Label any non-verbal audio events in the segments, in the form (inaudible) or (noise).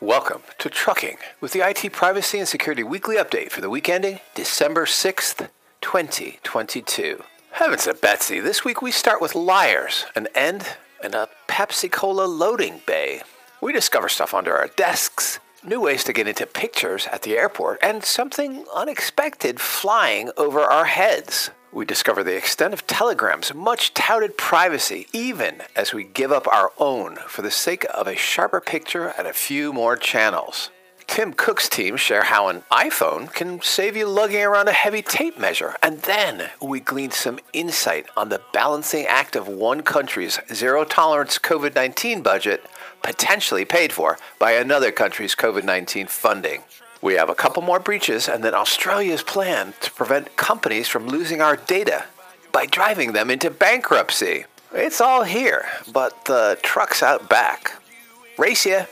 Welcome to Trucking with the IT Privacy and Security Weekly Update for the week ending December 6th, 2022. Heavens to Betsy, this week we start with liars, an end, and a Pepsi Cola loading bay. We discover stuff under our desks, new ways to get into pictures at the airport, and something unexpected flying over our heads. We discover the extent of Telegram's much touted privacy, even as we give up our own for the sake of a sharper picture and a few more channels. Tim Cook's team share how an iPhone can save you lugging around a heavy tape measure. And then we glean some insight on the balancing act of one country's zero tolerance COVID 19 budget, potentially paid for by another country's COVID 19 funding. We have a couple more breaches, and then Australia's plan to prevent companies from losing our data by driving them into bankruptcy. It's all here, but the truck's out back. Race ya!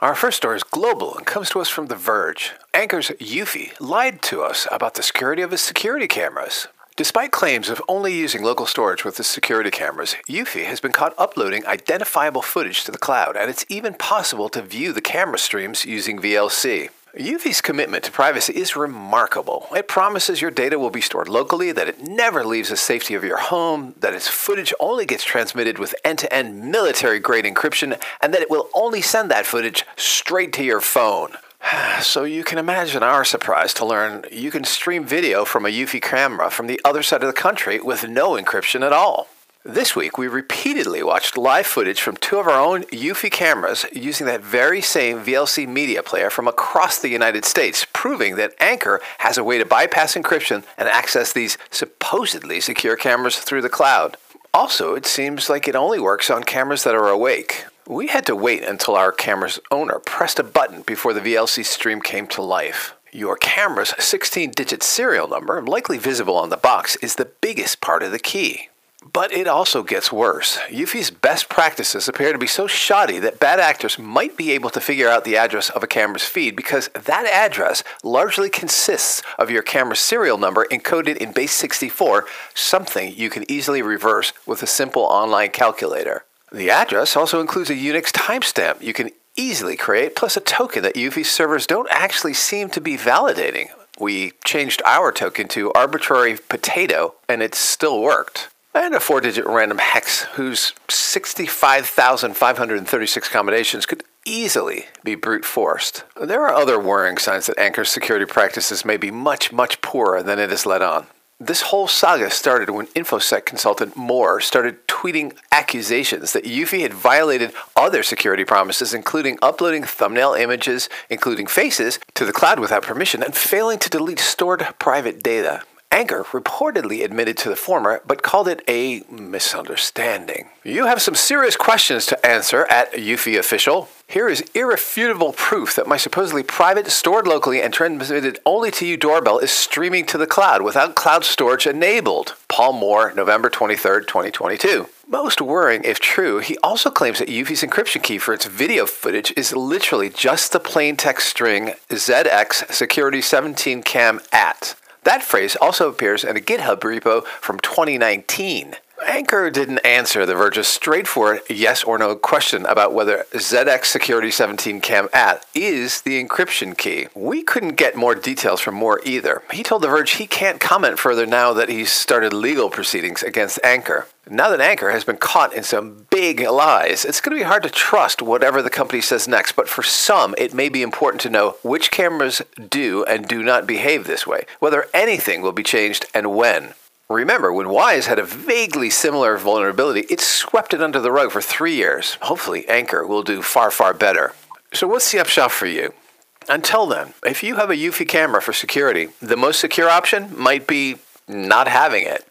Our first story is global and comes to us from The Verge. Anker's Eufy lied to us about the security of his security cameras. Despite claims of only using local storage with its security cameras, Eufy has been caught uploading identifiable footage to the cloud, and it's even possible to view the camera streams using VLC. Eufy's commitment to privacy is remarkable. It promises your data will be stored locally, that it never leaves the safety of your home, that its footage only gets transmitted with end to end military grade encryption, and that it will only send that footage straight to your phone. (sighs) So you can imagine our surprise to learn you can stream video from a Eufy camera from the other side of the country with no encryption at all. This week, we repeatedly watched live footage from two of our own Eufy cameras using that very same VLC media player from across the United States, proving that Anker has a way to bypass encryption and access these supposedly secure cameras through the cloud. Also, it seems like it only works on cameras that are awake. We had to wait until our camera's owner pressed a button before the VLC stream came to life. Your camera's 16 digit serial number, likely visible on the box, is the biggest part of the key. But it also gets worse. Eufy's best practices appear to be so shoddy that bad actors might be able to figure out the address of a camera's feed because that address largely consists of your camera's serial number encoded in base 64, something you can easily reverse with a simple online calculator. The address also includes a Unix timestamp you can easily create, plus a token that Eufy servers don't actually seem to be validating. We changed our token to arbitrary potato, and it still worked. And a four digit random hex whose 65,536 combinations could easily be brute forced. There are other worrying signs that Anker's security practices may be much, much poorer than it is let on. This whole saga started when InfoSec consultant Moore started tweeting accusations that Eufy had violated other security promises, including uploading thumbnail images, including faces, to the cloud without permission and failing to delete stored private data. Anker reportedly admitted to the former, but called it a misunderstanding. You have some serious questions to answer at Eufy official. Here is irrefutable proof that my supposedly private, stored locally, and transmitted only to you doorbell is streaming to the cloud without cloud storage enabled. Paul Moore, November 23, 2022. Most worrying if true, he also claims that Eufy's encryption key for its video footage is literally just the plain text string ZX Security 17 Cam at. That phrase also appears in a GitHub repo from 2019. Anker didn't answer The Verge's straightforward yes or no question about whether ZX Security 17 Cam at is the encryption key. We couldn't get more details from Moore either. He told The Verge he can't comment further now that he's started legal proceedings against Anker. Now that Anker has been caught in some big lies, it's going to be hard to trust whatever the company says next, but for some, it may be important to know which cameras do and do not behave this way, whether anything will be changed and when. Remember, when Wyze had a vaguely similar vulnerability, it swept it under the rug for three years. Hopefully, Anker will do far, far better. So, what's the upshot for you? Until then, if you have a Eufy camera for security, the most secure option might be not having it.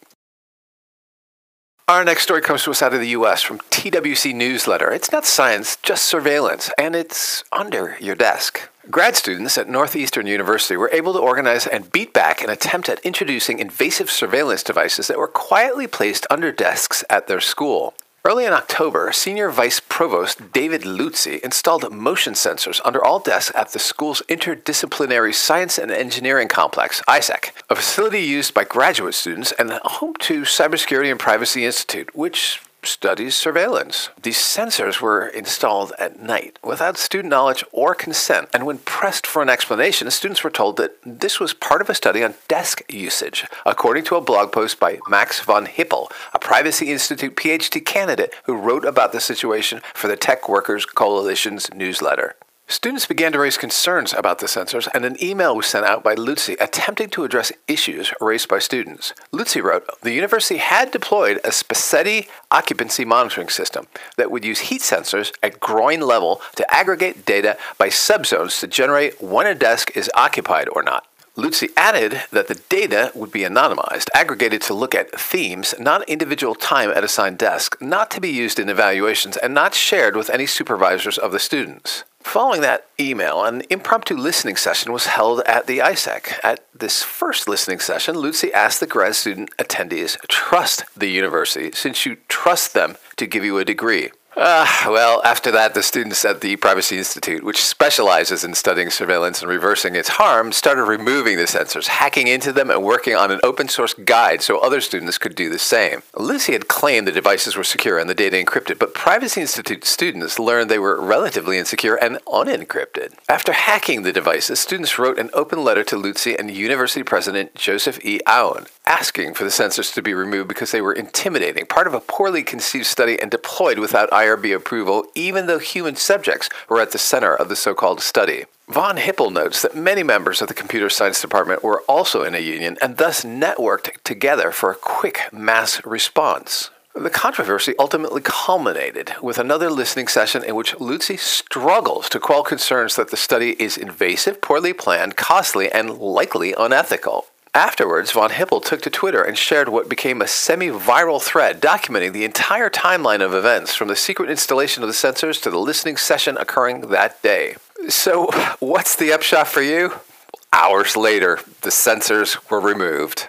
Our next story comes to us out of the US from TWC Newsletter. It's not science, just surveillance, and it's under your desk. Grad students at Northeastern University were able to organize and beat back an attempt at introducing invasive surveillance devices that were quietly placed under desks at their school. Early in October, Senior Vice Provost David Luzzi installed motion sensors under all desks at the school's Interdisciplinary Science and Engineering Complex, ISEC, a facility used by graduate students and home to Cybersecurity and Privacy Institute, which studies surveillance. These sensors were installed at night without student knowledge or consent, and when pressed for an explanation, students were told that this was part of a study on desk usage, according to a blog post by Max von Hippel, a Privacy Institute PhD candidate who wrote about the situation for the Tech Workers Coalition's newsletter. Students began to raise concerns about the sensors, and an email was sent out by Luzzi attempting to address issues raised by students. Luzzi wrote The university had deployed a Spaceti occupancy monitoring system that would use heat sensors at groin level to aggregate data by subzones to generate when a desk is occupied or not. Luzzi added that the data would be anonymized, aggregated to look at themes, not individual time at assigned desk, not to be used in evaluations, and not shared with any supervisors of the students. Following that email, an impromptu listening session was held at the ISEC. At this first listening session, Luzzi asked the grad student attendees, trust the university since you trust them to give you a degree. Uh, well, after that, the students at the Privacy Institute, which specializes in studying surveillance and reversing its harm, started removing the sensors, hacking into them, and working on an open source guide so other students could do the same. Luzzi had claimed the devices were secure and the data encrypted, but Privacy Institute students learned they were relatively insecure and unencrypted. After hacking the devices, students wrote an open letter to Luzzi and University President Joseph E. Aoun, asking for the sensors to be removed because they were intimidating, part of a poorly conceived study and deployed without IRB approval, even though human subjects were at the center of the so called study. Von Hippel notes that many members of the computer science department were also in a union and thus networked together for a quick mass response. The controversy ultimately culminated with another listening session in which Luzzi struggles to quell concerns that the study is invasive, poorly planned, costly, and likely unethical. Afterwards, von Hippel took to Twitter and shared what became a semi viral thread documenting the entire timeline of events from the secret installation of the sensors to the listening session occurring that day. So, (laughs) what's the upshot for you? Hours later, the sensors were removed.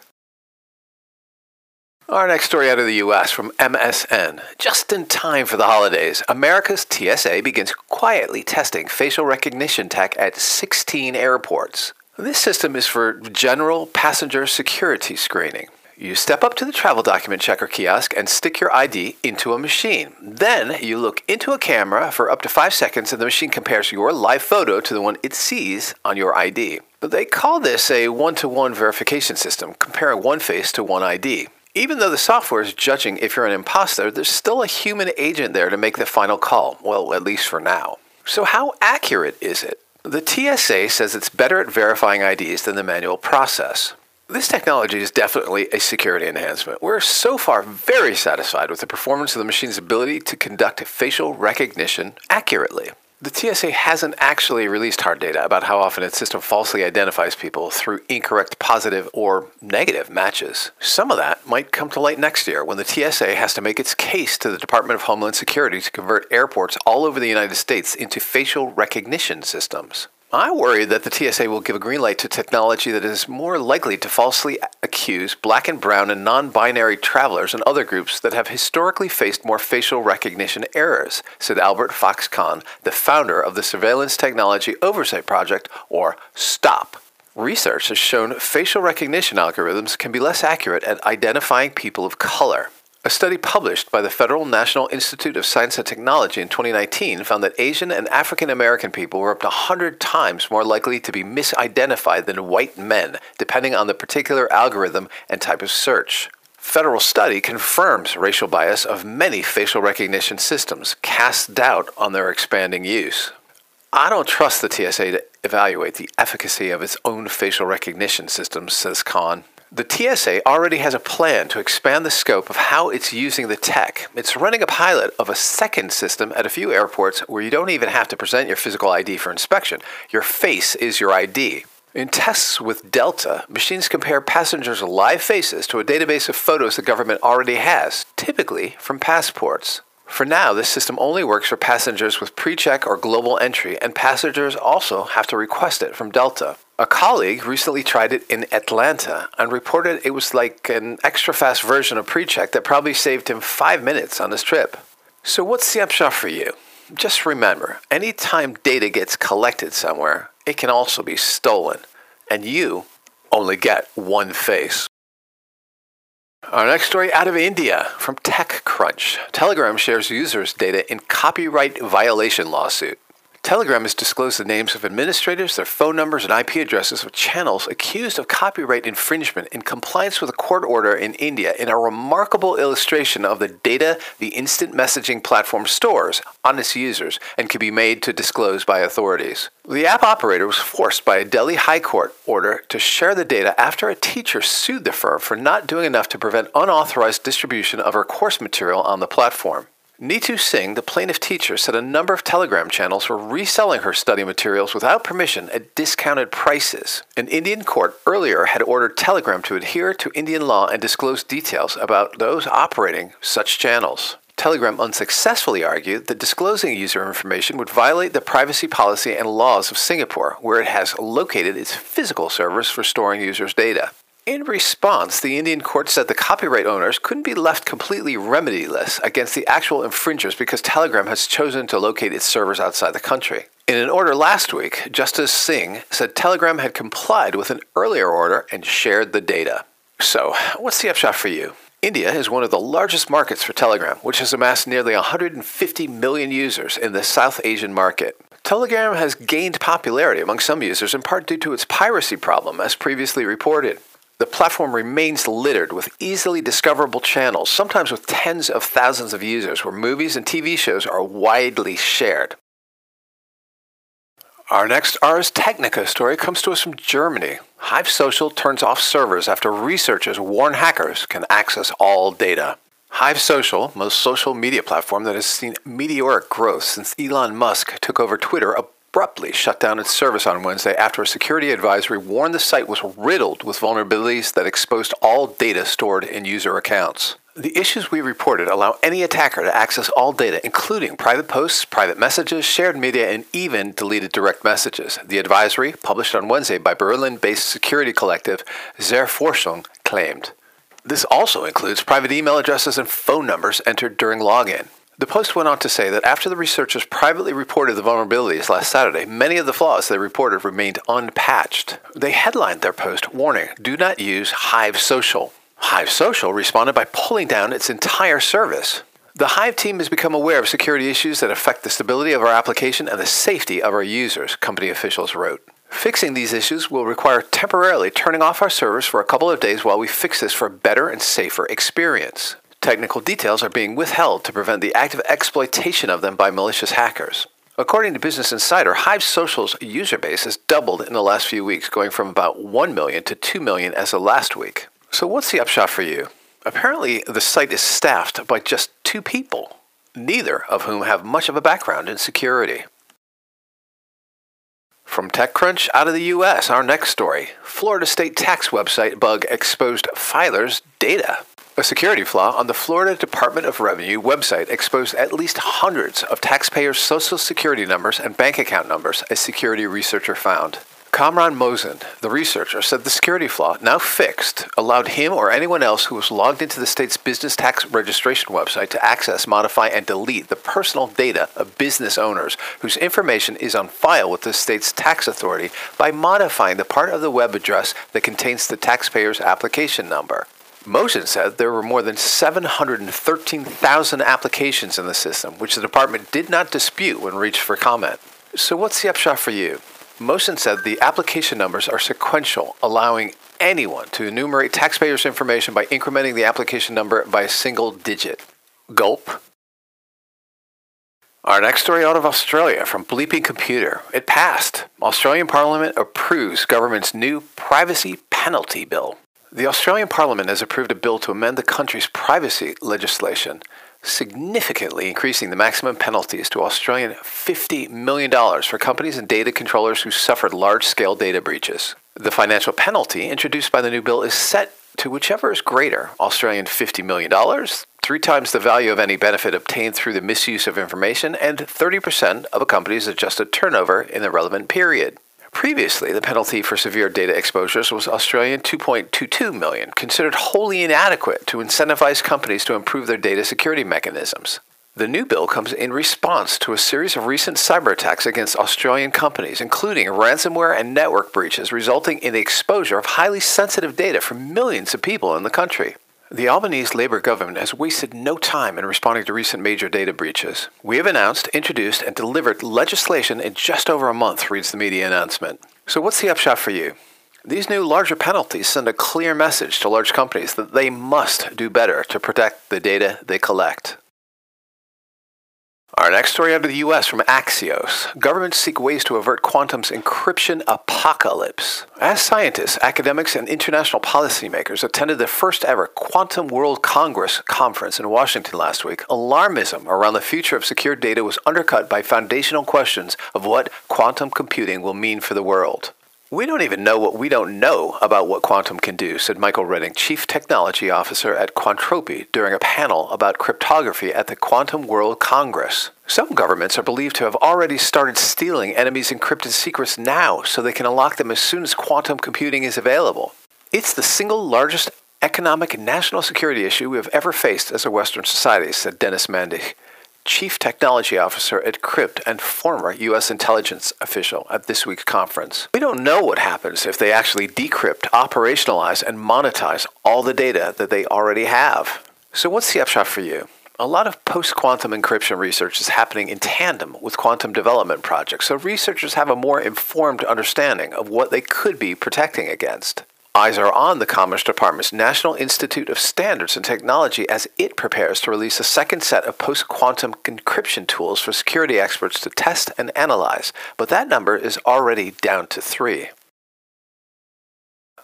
Our next story out of the US from MSN. Just in time for the holidays, America's TSA begins quietly testing facial recognition tech at 16 airports. This system is for general passenger security screening. You step up to the travel document checker kiosk and stick your ID into a machine. Then you look into a camera for up to five seconds and the machine compares your live photo to the one it sees on your ID. But they call this a one to one verification system, comparing one face to one ID. Even though the software is judging if you're an imposter, there's still a human agent there to make the final call. Well, at least for now. So, how accurate is it? The TSA says it's better at verifying IDs than the manual process. This technology is definitely a security enhancement. We're so far very satisfied with the performance of the machine's ability to conduct facial recognition accurately. The TSA hasn't actually released hard data about how often its system falsely identifies people through incorrect positive or negative matches. Some of that might come to light next year when the TSA has to make its case to the Department of Homeland Security to convert airports all over the United States into facial recognition systems. I worry that the TSA will give a green light to technology that is more likely to falsely accuse black and brown and non binary travelers and other groups that have historically faced more facial recognition errors, said Albert Fox-Cahn, the founder of the Surveillance Technology Oversight Project, or STOP. Research has shown facial recognition algorithms can be less accurate at identifying people of color. A study published by the Federal National Institute of Science and Technology in 2019 found that Asian and African American people were up to 100 times more likely to be misidentified than white men, depending on the particular algorithm and type of search. Federal study confirms racial bias of many facial recognition systems, casts doubt on their expanding use. I don't trust the TSA to evaluate the efficacy of its own facial recognition systems, says Cahn. The TSA already has a plan to expand the scope of how it's using the tech. It's running a pilot of a second system at a few airports where you don't even have to present your physical ID for inspection. Your face is your ID. In tests with Delta, machines compare passengers' live faces to a database of photos the government already has, typically from passports. For now, this system only works for passengers with pre check or global entry, and passengers also have to request it from Delta. A colleague recently tried it in Atlanta and reported it was like an extra fast version of PreCheck that probably saved him five minutes on his trip. So, what's the upshot for you? Just remember anytime data gets collected somewhere, it can also be stolen, and you only get one face. Our next story out of India from TechCrunch. Telegram shares users' data in copyright violation lawsuit. Telegram has disclosed the names of administrators, their phone numbers, and IP addresses of channels accused of copyright infringement in compliance with a court order in India in a remarkable illustration of the data the instant messaging platform stores on its users and can be made to disclose by authorities. The app operator was forced by a Delhi High Court order to share the data after a teacher sued the firm for not doing enough to prevent unauthorized distribution of her course material on the platform. Neetu Singh, the plaintiff teacher, said a number of Telegram channels were reselling her study materials without permission at discounted prices. An Indian court earlier had ordered Telegram to adhere to Indian law and disclose details about those operating such channels. Telegram unsuccessfully argued that disclosing user information would violate the privacy policy and laws of Singapore, where it has located its physical servers for storing users' data. In response, the Indian court said the copyright owners couldn't be left completely remediless against the actual infringers because Telegram has chosen to locate its servers outside the country. In an order last week, Justice Singh said Telegram had complied with an earlier order and shared the data. So, what's the upshot for you? India is one of the largest markets for Telegram, which has amassed nearly 150 million users in the South Asian market. Telegram has gained popularity among some users in part due to its piracy problem, as previously reported. The platform remains littered with easily discoverable channels, sometimes with tens of thousands of users, where movies and TV shows are widely shared. Our next Ars Technica story comes to us from Germany. Hive Social turns off servers after researchers warn hackers can access all data. Hive Social, most social media platform that has seen meteoric growth since Elon Musk took over Twitter, abruptly shut down its service on Wednesday after a security advisory warned the site was riddled with vulnerabilities that exposed all data stored in user accounts. The issues we reported allow any attacker to access all data, including private posts, private messages, shared media, and even deleted direct messages. The advisory, published on Wednesday by Berlin based security collective Zerforschung, claimed. This also includes private email addresses and phone numbers entered during login. The Post went on to say that after the researchers privately reported the vulnerabilities last Saturday, many of the flaws they reported remained unpatched. They headlined their post warning, do not use Hive Social. Hive Social responded by pulling down its entire service. The Hive team has become aware of security issues that affect the stability of our application and the safety of our users, company officials wrote. Fixing these issues will require temporarily turning off our servers for a couple of days while we fix this for a better and safer experience. Technical details are being withheld to prevent the active exploitation of them by malicious hackers. According to Business Insider, Hive Social's user base has doubled in the last few weeks, going from about 1 million to 2 million as of last week. So, what's the upshot for you? Apparently, the site is staffed by just two people, neither of whom have much of a background in security. From TechCrunch out of the US, our next story Florida state tax website bug exposed filers' data. A security flaw on the Florida Department of Revenue website exposed at least hundreds of taxpayers' social security numbers and bank account numbers, a security researcher found. Kamran Mohsin, the researcher, said the security flaw, now fixed, allowed him or anyone else who was logged into the state's business tax registration website to access, modify, and delete the personal data of business owners whose information is on file with the state's tax authority by modifying the part of the web address that contains the taxpayer's application number. Mohsin said there were more than 713,000 applications in the system, which the department did not dispute when reached for comment. So, what's the upshot for you? Mohsin said the application numbers are sequential, allowing anyone to enumerate taxpayers' information by incrementing the application number by a single digit. Gulp. Our next story out of Australia from Bleeping Computer. It passed. Australian Parliament approves government's new privacy penalty bill. The Australian Parliament has approved a bill to amend the country's privacy legislation, significantly increasing the maximum penalties to Australian $50 million for companies and data controllers who suffered large scale data breaches. The financial penalty introduced by the new bill is set to whichever is greater Australian $50 million, three times the value of any benefit obtained through the misuse of information, and 30% of a company's adjusted turnover in the relevant period. Previously, the penalty for severe data exposures was Australian 2.22 million, considered wholly inadequate to incentivize companies to improve their data security mechanisms. The new bill comes in response to a series of recent cyber attacks against Australian companies, including ransomware and network breaches, resulting in the exposure of highly sensitive data for millions of people in the country. The Albanese Labour government has wasted no time in responding to recent major data breaches. We have announced, introduced, and delivered legislation in just over a month, reads the media announcement. So, what's the upshot for you? These new larger penalties send a clear message to large companies that they must do better to protect the data they collect. Our next story out of the US from Axios. Governments seek ways to avert quantum's encryption apocalypse. As scientists, academics, and international policymakers attended the first ever Quantum World Congress conference in Washington last week, alarmism around the future of secure data was undercut by foundational questions of what quantum computing will mean for the world. We don't even know what we don't know about what quantum can do, said Michael Redding, Chief Technology Officer at Quantropi, during a panel about cryptography at the Quantum World Congress. Some governments are believed to have already started stealing enemies' encrypted secrets now so they can unlock them as soon as quantum computing is available. It's the single largest economic and national security issue we have ever faced as a Western society, said Dennis Mandich. Chief Technology Officer at Qrypt and former U.S. intelligence official at this week's conference. We don't know what happens if they actually decrypt, operationalize, and monetize all the data that they already have. So, what's the upshot for you? A lot of post quantum encryption research is happening in tandem with quantum development projects, so researchers have a more informed understanding of what they could be protecting against. Eyes are on the Commerce Department's National Institute of Standards and Technology as it prepares to release a second set of post quantum encryption tools for security experts to test and analyze, but that number is already down to three.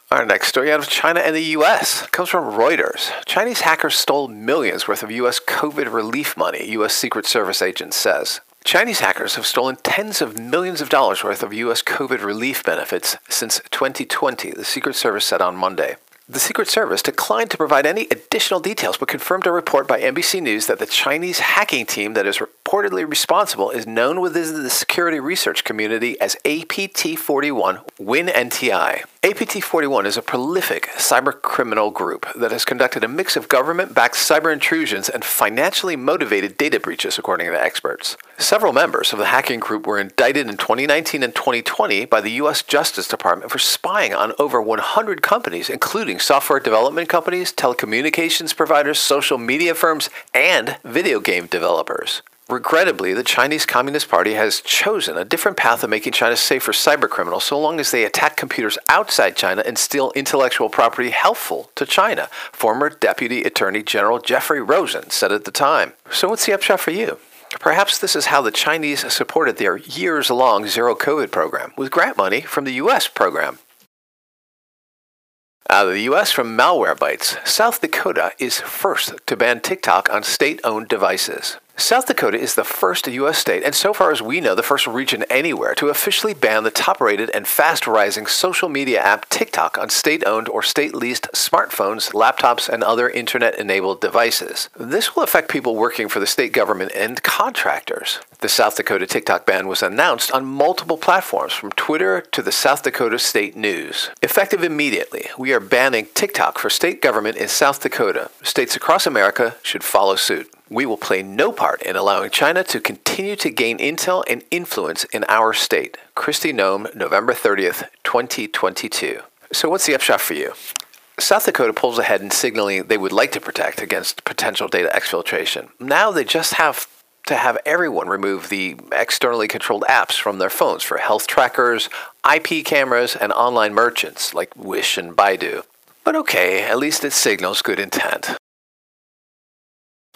Our next story out of China and the US comes from Reuters. Chinese hackers stole millions worth of US COVID relief money, US Secret Service agent says. Chinese hackers have stolen tens of millions of dollars worth of U.S. COVID relief benefits since 2020, the Secret Service said on Monday. The Secret Service declined to provide any additional details, but confirmed a report by NBC News that the Chinese hacking team that is reportedly responsible is known within the security research community as APT 41 Winnti. APT 41 is a prolific cybercriminal group that has conducted a mix of government backed cyber intrusions and financially motivated data breaches, according to experts. Several members of the hacking group were indicted in 2019 and 2020 by the U.S. Justice Department for spying on over 100 companies, including software development companies, telecommunications providers, social media firms, and video game developers. Regrettably, the Chinese Communist Party has chosen a different path of making China safe for cybercriminals so long as they attack computers outside China and steal intellectual property helpful to China, former Deputy Attorney General Jeffrey Rosen said at the time. So, what's the upshot for you? Perhaps this is how the Chinese supported their years long zero COVID program with grant money from the U.S. program. Out of the U.S. from Malwarebytes, South Dakota is first to ban TikTok on state owned devices. South Dakota is the first U.S. state, and so far as we know, the first region anywhere to officially ban the top rated and fast rising social media app TikTok on state owned or state leased smartphones, laptops, and other internet enabled devices. This will affect people working for the state government and contractors. The South Dakota TikTok ban was announced on multiple platforms, from Twitter to the South Dakota State News. Effective immediately, we are banning TikTok for state government in South Dakota. States across America should follow suit. We will play no part in allowing China to continue to gain intel and influence in our state. Kristi Noem, November 30th, 2022. So, what's the upshot for you? South Dakota pulls ahead in signaling they would like to protect against potential data exfiltration. Now they just have to have everyone remove the externally controlled apps from their phones for health trackers, IP cameras, and online merchants like Wish and Baidu. But okay, at least it signals good intent.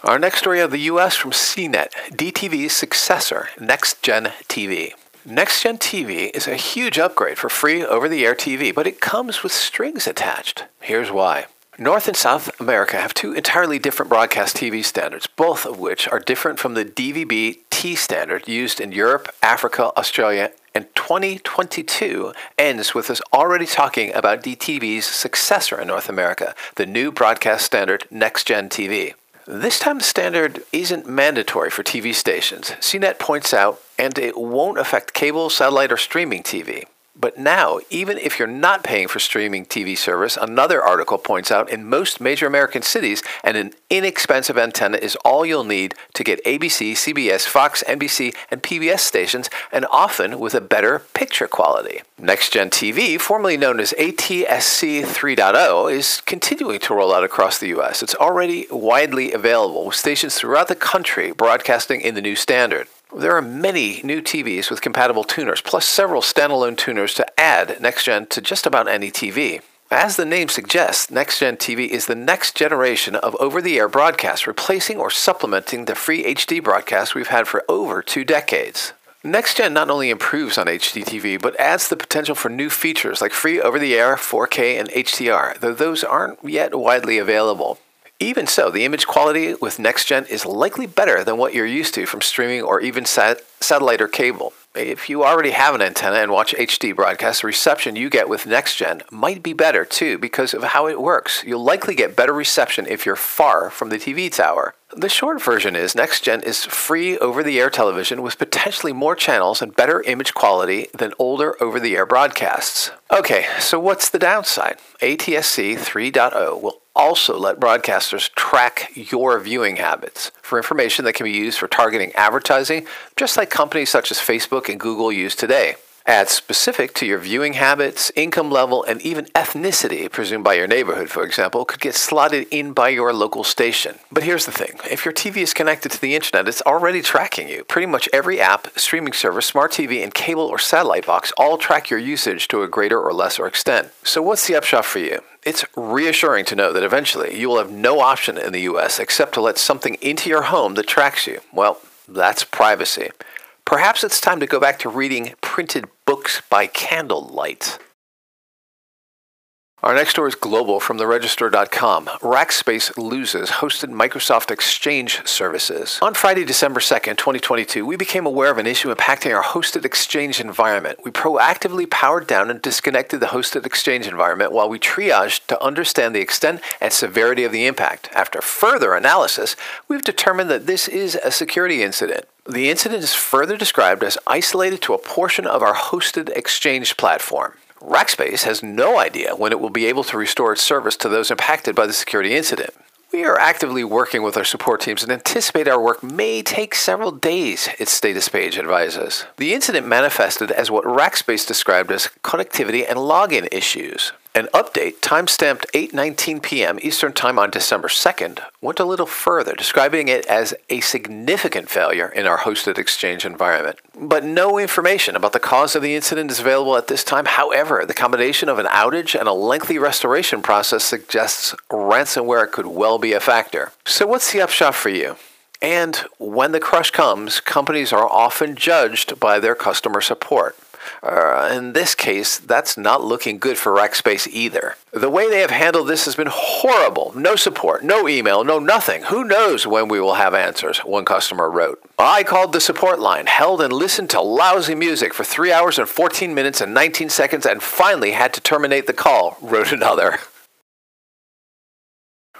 Our next story of the US from CNET, DTV's successor, NextGen TV. NextGen TV is a huge upgrade for free over the air TV, but it comes with strings attached. Here's why. North and South America have two entirely different broadcast TV standards, both of which are different from the DVB T standard used in Europe, Africa, Australia, and 2022 ends with us already talking about DTV's successor in North America, the new broadcast standard NextGen TV. This time the standard isn't mandatory for TV stations, CNET points out, and it won't affect cable, satellite, or streaming TV. But now, even if you're not paying for streaming TV service, another article points out in most major American cities, an inexpensive antenna is all you'll need to get ABC, CBS, Fox, NBC, and PBS stations, and often with a better picture quality. NextGen TV, formerly known as ATSC 3.0, is continuing to roll out across the U.S. It's already widely available, with stations throughout the country broadcasting in the new standard. There are many new TVs with compatible tuners, plus several standalone tuners to add NextGen to just about any TV. As the name suggests, NextGen TV is the next generation of over the air broadcast, replacing or supplementing the free HD broadcast we've had for over two decades. NextGen not only improves on HD TV, but adds the potential for new features like free over the air, 4K, and HDR, though those aren't yet widely available. Even so, the image quality with NextGen is likely better than what you're used to from streaming or even sat- satellite or cable. If you already have an antenna and watch HD broadcasts, the reception you get with NextGen might be better too because of how it works. You'll likely get better reception if you're far from the TV tower. The short version is NextGen is free over the air television with potentially more channels and better image quality than older over the air broadcasts. Okay, so what's the downside? ATSC 3.0 will also let broadcasters track your viewing habits for information that can be used for targeting advertising, just like companies such as Facebook and Google use today. Ads specific to your viewing habits, income level, and even ethnicity, presumed by your neighborhood, for example, could get slotted in by your local station. But here's the thing if your TV is connected to the internet, it's already tracking you. Pretty much every app, streaming service, smart TV, and cable or satellite box all track your usage to a greater or lesser extent. So, what's the upshot for you? It's reassuring to know that eventually you will have no option in the US except to let something into your home that tracks you. Well, that's privacy. Perhaps it's time to go back to reading printed books by candlelight. Our next story is global from theregister.com. Rackspace loses hosted Microsoft Exchange services. On Friday, December 2nd, 2022, we became aware of an issue impacting our hosted Exchange environment. We proactively powered down and disconnected the hosted Exchange environment while we triaged to understand the extent and severity of the impact. After further analysis, we've determined that this is a security incident. The incident is further described as isolated to a portion of our hosted Exchange platform. Rackspace has no idea when it will be able to restore its service to those impacted by the security incident. We are actively working with our support teams and anticipate our work may take several days, its status page advises. The incident manifested as what Rackspace described as connectivity and login issues. An update, timestamped 8:19 p.m. Eastern Time on December 2nd, went a little further, describing it as a significant failure in our hosted Exchange environment. But no information about the cause of the incident is available at this time. However, the combination of an outage and a lengthy restoration process suggests ransomware could well be a factor. So what's the upshot for you? And when the crush comes, companies are often judged by their customer support. Uh, in this case, that's not looking good for Rackspace either. The way they have handled this has been horrible. No support, no email, no nothing. Who knows when we will have answers, one customer wrote. I called the support line, held and listened to lousy music for 3 hours and 14 minutes and 19 seconds, and finally had to terminate the call, (laughs) wrote another.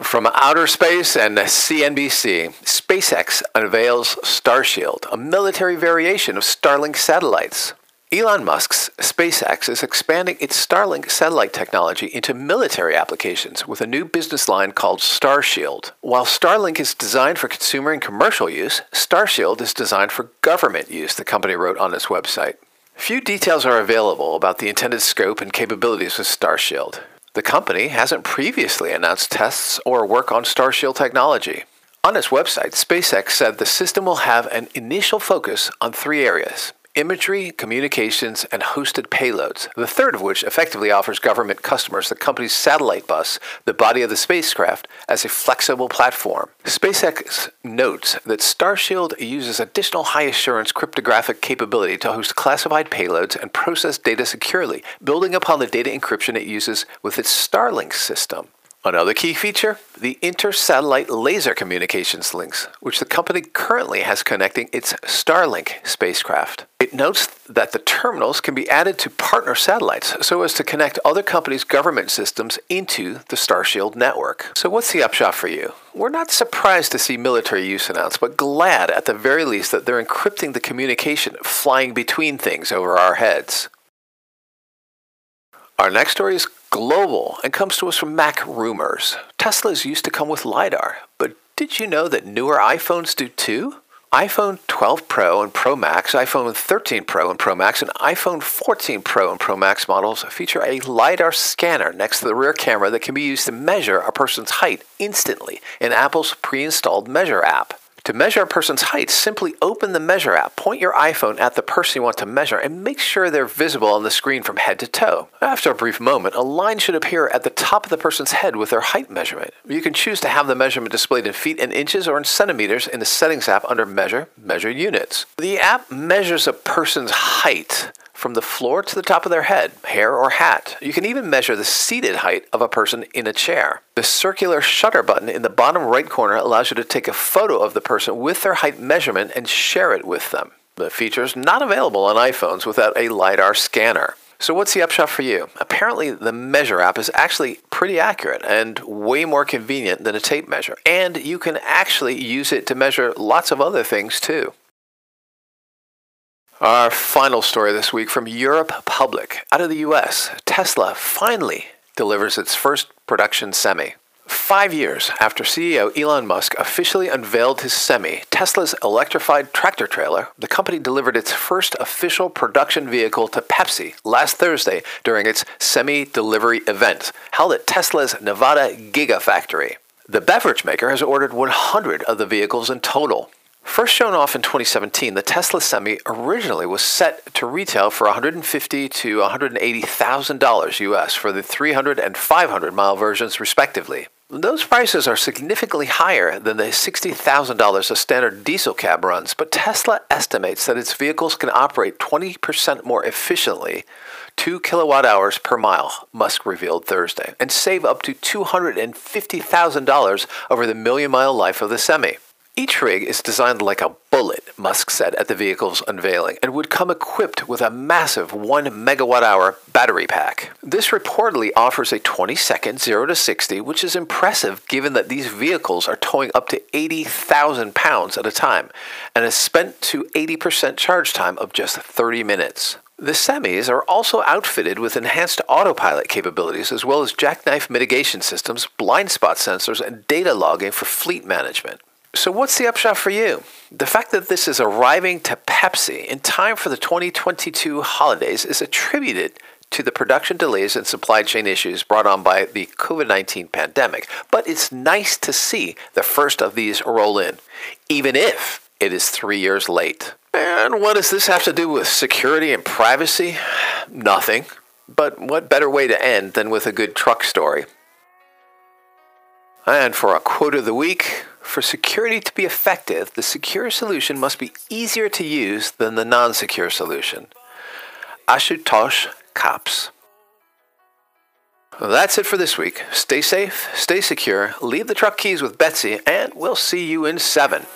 From outer space and CNBC, SpaceX unveils Starshield, a military variation of Starlink satellites. Elon Musk's SpaceX is expanding its Starlink satellite technology into military applications with a new business line called Starshield. While Starlink is designed for consumer and commercial use, Starshield is designed for government use, the company wrote on its website. Few details are available about the intended scope and capabilities of Starshield. The company hasn't previously announced tests or work on Starshield technology. On its website, SpaceX said the system will have an initial focus on three areas imagery, communications, and hosted payloads, the third of which effectively offers government customers the company's satellite bus, the body of the spacecraft, as a flexible platform. SpaceX notes that Starshield uses additional high assurance cryptographic capability to host classified payloads and process data securely, building upon the data encryption it uses with its Starlink system. Another key feature the inter-satellite laser communications links, which the company currently has connecting its Starlink spacecraft. It notes that the terminals can be added to partner satellites so as to connect other companies' government systems into the Starshield network. So, what's the upshot for you? We're not surprised to see military use announced, but glad at the very least that they're encrypting the communication flying between things over our heads. Our next story is global and comes to us from Mac Rumors. Teslas used to come with LiDAR, but did you know that newer iPhones do too? iPhone 12 Pro and Pro Max, iPhone 13 Pro and Pro Max, and iPhone 14 Pro and Pro Max models feature a LiDAR scanner next to the rear camera that can be used to measure a person's height instantly in Apple's pre installed Measure app. To measure a person's height, simply open the Measure app, point your iPhone at the person you want to measure, and make sure they're visible on the screen from head to toe. After a brief moment, a line should appear at the top of the person's head with their height measurement. You can choose to have the measurement displayed in feet and inches or in centimeters in the Settings app under Measure, Measure Units. The app measures a person's height from the floor to the top of their head, hair, or hat. You can even measure the seated height of a person in a chair. The circular shutter button in the bottom right corner allows you to take a photo of the person with their height measurement and share it with them. The feature is not available on iPhones without a LiDAR scanner. So, what's the upshot for you? Apparently, the Measure app is actually pretty accurate and way more convenient than a tape measure. And you can actually use it to measure lots of other things too. Our final story this week from Europe Public. Out of the US, Tesla finally delivers its first production semi. Five years after CEO Elon Musk officially unveiled his semi, Tesla's electrified tractor trailer, the company delivered its first official production vehicle to Pepsi last Thursday during its semi delivery event held at Tesla's Nevada Gigafactory. The beverage maker has ordered 100 of the vehicles in total. First shown off in 2017, the Tesla Semi originally was set to retail for $150 to $180,000 US for the 300 and 500 mile versions, respectively. Those prices are significantly higher than the $60,000 a standard diesel cab runs, but Tesla estimates that its vehicles can operate 20% more efficiently, 2 kilowatt hours per mile, Musk revealed Thursday, and save up to $250,000 over the million mile life of the Semi. Each rig is designed like a bullet, Musk said at the vehicle's unveiling, and would come equipped with a massive 1 megawatt hour battery pack. This reportedly offers a 20 second 0 to 60, which is impressive given that these vehicles are towing up to 80,000 pounds at a time and is spent to 80% charge time of just 30 minutes. The semis are also outfitted with enhanced autopilot capabilities as well as jackknife mitigation systems, blind spot sensors, and data logging for fleet management. So, what's the upshot for you? The fact that this is arriving to Pepsi in time for the 2022 holidays is attributed to the production delays and supply chain issues brought on by the COVID 19 pandemic. But it's nice to see the first of these roll in, even if it is three years late. And what does this have to do with security and privacy? (sighs) Nothing. But what better way to end than with a good truck story? And for a quote of the week, for security to be effective, the secure solution must be easier to use than the non secure solution. Ashutosh Kaps. Well, that's it for this week. Stay safe, stay secure, leave the truck keys with Betsy, and we'll see you in seven.